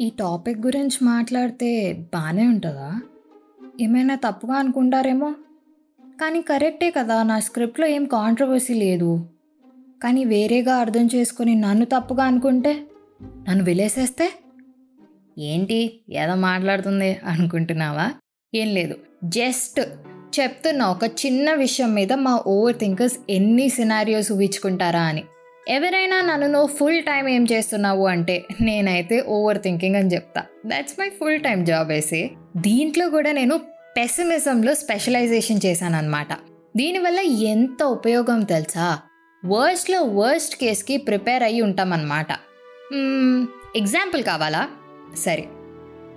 ఈ టాపిక్ గురించి మాట్లాడితే బాగానే ఉంటుందా? ఏమైనా తప్పుగా అనుకుంటారేమో? కానీ కరెక్టే కదా నా స్క్రిప్ట్లో ఏం కాంట్రవర్సీ లేదు. కానీ వేరేగా అర్థం చేసుకుని నన్ను తప్పుగా అనుకుంటే నన్ను విలేసేస్తే? ఏంటి ఏదో మాట్లాడుతుంది అనుకుంటున్నావా? ఏం లేదు. జస్ట్ చెప్తున్నా ఒక చిన్న విషయం మీద మా ఓవర్ థింకర్స్ ఎన్ని సినారియోస్ ఊహించుకుంటారా అని. ఎవరైనా నన్ను నువ్వు ఫుల్ టైం ఏం చేస్తున్నావు అంటే నేనైతే ఓవర్ థింకింగ్ అని చెప్తా. That's my full time job వేసి దీంట్లో కూడా నేను పెసిమిజంలో స్పెషలైజేషన్ చేశాను అనమాట దీనివల్ల ఎంత ఉపయోగం తెలుసా? వర్స్ట్లో వర్స్ట్ కేస్కి ప్రిపేర్ అయ్యి ఉంటామన్నమాట. Hmm, ఎగ్జాంపుల్ కావాలా? సరే.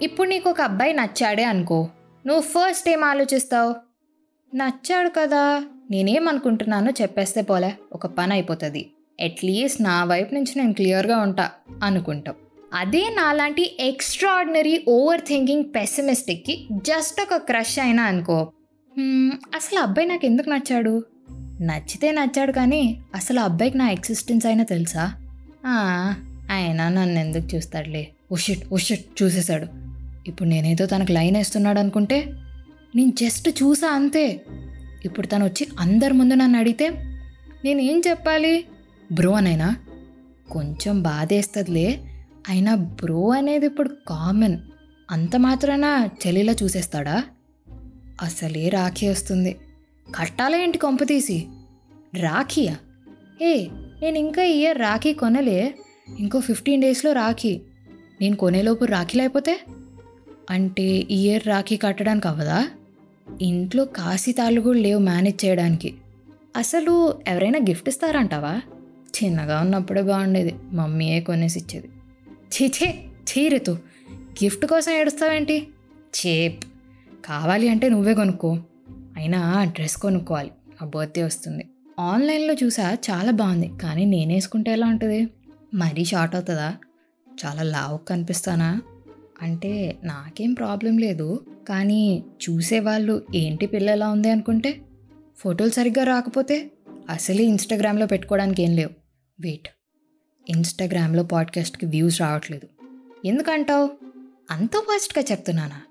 ఇప్పుడు నీకు ఒక అబ్బాయి నచ్చాడే అనుకో. నువ్వు ఫస్ట్ ఏం ఆలోచిస్తావు? నచ్చాడు కదా నేనేమనుకుంటున్నానో చెప్పేస్తే పోలే ఒక పని అయిపోతుంది. అట్లీస్ట్ నా వైపు నుంచి నేను క్లియర్గా ఉంటా అనుకుంటాం. అదే నాలాంటి ఎక్స్ట్రాడినరీ ఓవర్ థింకింగ్ పెసిమిస్టిక్కి జస్ట్ ఒక క్రష్ అయినా అనుకో. అసలు అబ్బాయి నాకు ఎందుకు నచ్చాడు? నచ్చితే నచ్చాడు కానీ అసలు అబ్బాయికి నా ఎక్సిస్టెన్స్ అయినా తెలుసా? ఆయన నన్ను ఎందుకు చూస్తాడులే? ఉషిట్ ఉషిట్ చూసేశాడు. ఇప్పుడు నేనేదో తనకు లైన్ వేస్తున్నాడు అనుకుంటే నేను జస్ట్ చూసా అంతే. ఇప్పుడు తను వచ్చి అందరి ముందు నన్ను అడిగితే నేనేం చెప్పాలి? బ్రో అనైనా? కొంచెం బాధేస్తుందిలే. అయినా బ్రో అనేది ఇప్పుడు కామన్. అంత మాత్రాన చలిలా చూసేస్తాడా? అసలే రాఖీ వస్తుంది. కట్టాలా ఏంటి కొంపతీసి రాఖీయా? ఏ నేను ఇంకా ఇయర్ రాఖీ కొనలే. ఇంకో ఫిఫ్టీన్ డేస్లో రాఖీ. నేను కొనేలోపు రాఖీలు అయిపోతే అంటే ఇయర్ రాఖీ కట్టడానికి అవ్వదా? ఇంట్లో కాశీ తాళ్ళు కూడా లేవు మేనేజ్ చేయడానికి. అసలు ఎవరైనా గిఫ్ట్ ఇస్తారంటావా? చిన్నగా ఉన్నప్పుడే బాగుండేది. మమ్మీయే కొనేసి ఇచ్చేది చీచే చీరితు గిఫ్ట్ కోసం ఏడుస్తావేంటి? చేప్ కావాలి అంటే నువ్వే కొనుక్కో. అయినా డ్రెస్ కొనుక్కోవాలి. నా బర్త్డే వస్తుంది. ఆన్లైన్లో చూసా చాలా బాగుంది. కానీ నేను వేసుకుంటే ఎలా ఉంటుంది? మరీ షార్ట్ అవుతుందా? చాలా లావు కనిపిస్తానా? అంటే నాకేం ప్రాబ్లం లేదు. కానీ చూసేవాళ్ళు ఏంటి పిల్ల ఎలా ఉంది అనుకుంటే ఫోటోలు సరిగ్గా రాకపోతే అసలే ఇన్స్టాగ్రామ్లో పెట్టుకోవడానికి ఏం లేవు. వెయిట్. ఇన్స్టాగ్రామ్లో పాడ్కాస్ట్కి వ్యూస్ రావట్లేదు. ఎందుకంటావు? అంత ఫాస్ట్గా చెప్తున్నానా?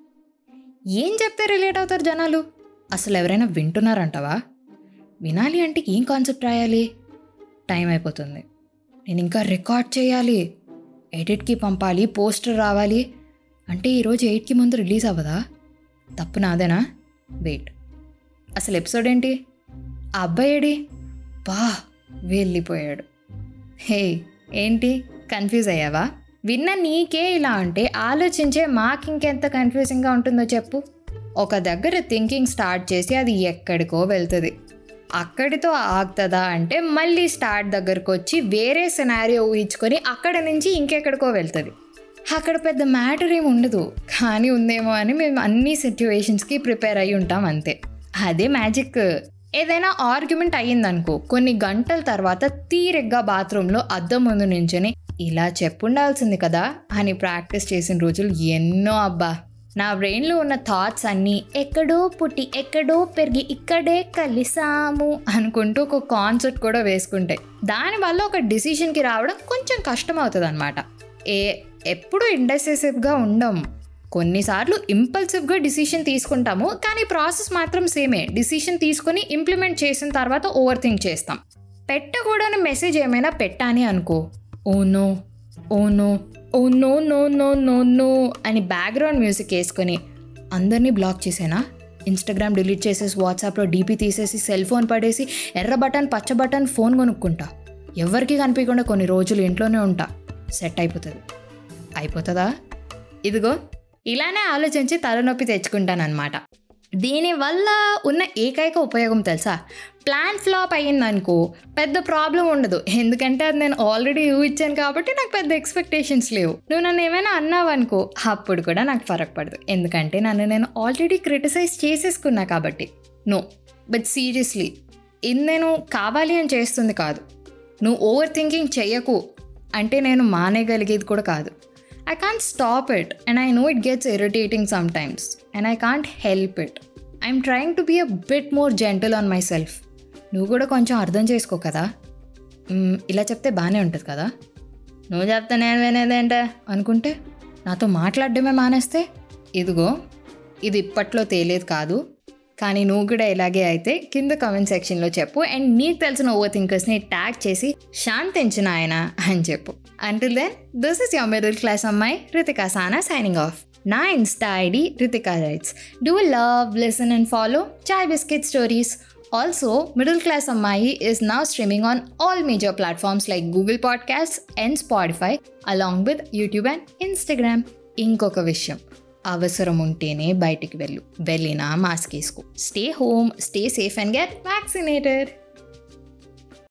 ఏం చెప్తే రిలేట్ అవుతారు జనాలు? అసలు ఎవరైనా వింటున్నారంటావా? వినాలి అంటే ఏం కాన్సెప్ట్ రాయాలి? టైం అయిపోతుంది. నేను ఇంకా రికార్డ్ చేయాలి. ఎడిట్కి పంపాలి పోస్టర్ రావాలి. అంటే ఈరోజు ఎయిట్కి ముందు రిలీజ్ అవ్వదా? తప్పు నాదేనా? వెయిట్. అసలు ఎపిసోడ్ ఏంటి? ఆ అబ్బాయి ఏడి? బా! వెళ్ళిపోయాడు. హే ఏంటి? కన్ఫ్యూజ్ అయ్యావా? విన్న నీకే ఇలా అంటే ఆలోచించే మాకు ఇంకెంత కన్ఫ్యూజింగ్గా ఉంటుందో చెప్పు. ఒక దగ్గర థింకింగ్ స్టార్ట్ చేసి అది ఎక్కడికో వెళ్తుంది. అక్కడితో ఆగుతుందా అంటే మళ్ళీ స్టార్ట్ దగ్గరకు వచ్చి వేరే సినారియో ఊహించుకొని అక్కడ నుంచి ఇంకెక్కడికో వెళ్తుంది. అక్కడ పెద్ద మ్యాటర్ ఏమి ఉండదు. కానీ ఉందేమో అని మేము అన్ని సిచ్యువేషన్స్కి ప్రిపేర్ అయ్యి ఉంటాం అంతే. అదే మ్యాజిక్. ఏదైనా ఆర్గ్యుమెంట్ అయ్యిందనుకో కొన్ని గంటల తర్వాత తీరిగ్గా బాత్రూంలో అద్దం ముందు నించొని ఇలా చెప్పుండాల్సింది కదా అని ప్రాక్టీస్ చేసిన రోజులు ఎన్నో అబ్బా. నా బ్రెయిన్లో ఉన్న థాట్స్ అన్నీ ఎక్కడో పుట్టి ఎక్కడో పెరిగి ఇక్కడే కలిసాము అనుకుంటూ ఒక కాన్సెప్ట్ కూడా వేసుకుంటాయి దానివల్ల ఒక డిసిషన్కి రావడం కొంచెం కష్టం అవుతుంది అనమాట ఏ ఎప్పుడు ఇండెసెసివ్గా ఉండం. కొన్నిసార్లు ఇంపల్సివ్గా డిసిషన్ తీసుకుంటాము కానీ ప్రాసెస్ మాత్రం సేమే డిసిషన్ తీసుకొని ఇంప్లిమెంట్ చేసిన తర్వాత ఓవర్ థింక్ చేస్తాం. పెట్టకూడని మెసేజ్ ఏమైనా పెట్టాని అనుకో. ఓ no oh no oh no no no no no అని బ్యాక్గ్రౌండ్ మ్యూజిక్ వేసుకొని అందరినీ బ్లాక్ చేసేనా? ఇన్స్టాగ్రామ్ డిలీట్ చేసేసి వాట్సాప్లో డీపీ తీసేసి సెల్ ఫోన్ పడేసి ఎర్ర బటన్ పచ్చ బటన్ ఫోన్ కొనుక్కుంటా. ఎవరికి కనిపించకుండా కొన్ని రోజులు ఇంట్లోనే ఉంటా. సెట్ అయిపోతుంది. అయిపోతుందా? ఇదిగో ఇలానే ఆలోచించి తలనొప్పి తెచ్చుకుంటానమాట దీనివల్ల ఉన్న ఏకైక ఉపయోగం తెలుసా? ప్లాన్ ఫ్లాప్ అయ్యిందనుకో పెద్ద ప్రాబ్లం ఉండదు. ఎందుకంటే అది నేను ఆల్రెడీ ఇచ్చాను కాబట్టి నాకు పెద్ద ఎక్స్పెక్టేషన్స్ లేవు. నువ్వు నన్ను ఏమైనా అన్నావు అనుకో అప్పుడు కూడా నాకు ఫరక్ పడదు. ఎందుకంటే నన్ను నేను ఆల్రెడీ క్రిటిసైజ్ చేసేసుకున్నా కాబట్టి. నో. బట్ సీరియస్లీ ఇది నేను కావాలి అని చేస్తుంది కాదు. నువ్వు ఓవర్ థింకింగ్ చెయ్యకు. అంటే నేను మానేయగలిగేది కూడా కాదు. I can't stop it and I know it gets irritating sometimes and I can't help it I'm trying to be a bit more gentle on myself నువ్వు కూడా కొంచెం అర్థం చేసుకో కదా. ఇలా చెప్తే బాగానే ఉంటుంది కదా. నువ్వు చెప్తే నేను వినేదేంటే అనుకుంటే నాతో మాట్లాడడమే మానేస్తే? ఇదిగో ఇది ఇప్పట్లో తేలేదు కాదు. కానీ నువ్వు కూడా ఇలాగే అయితే కింద కామెంట్ సెక్షన్లో చెప్పు. అండ్ నీకు తెలిసిన ఓవర్ థింకర్స్ని ట్యాగ్ చేసి శాంతించిన ఆయన అని చెప్పు. Until then this is your middle class అమ్మాయి రితికా సానా సైనింగ్ ఆఫ్ నా Insta ID Ritika writes do love listen and follow chai biscuit stories also middle class అమ్మాయి is now streaming on all major platforms like Google Podcasts and Spotify, along with YouTube and Instagram. ఇంకొక విషయం. అవసరం ఉంటేనే బయటికి వెళ్ళు. వెళ్ళినా mask వేసుకో. Stay home stay safe and get vaccinated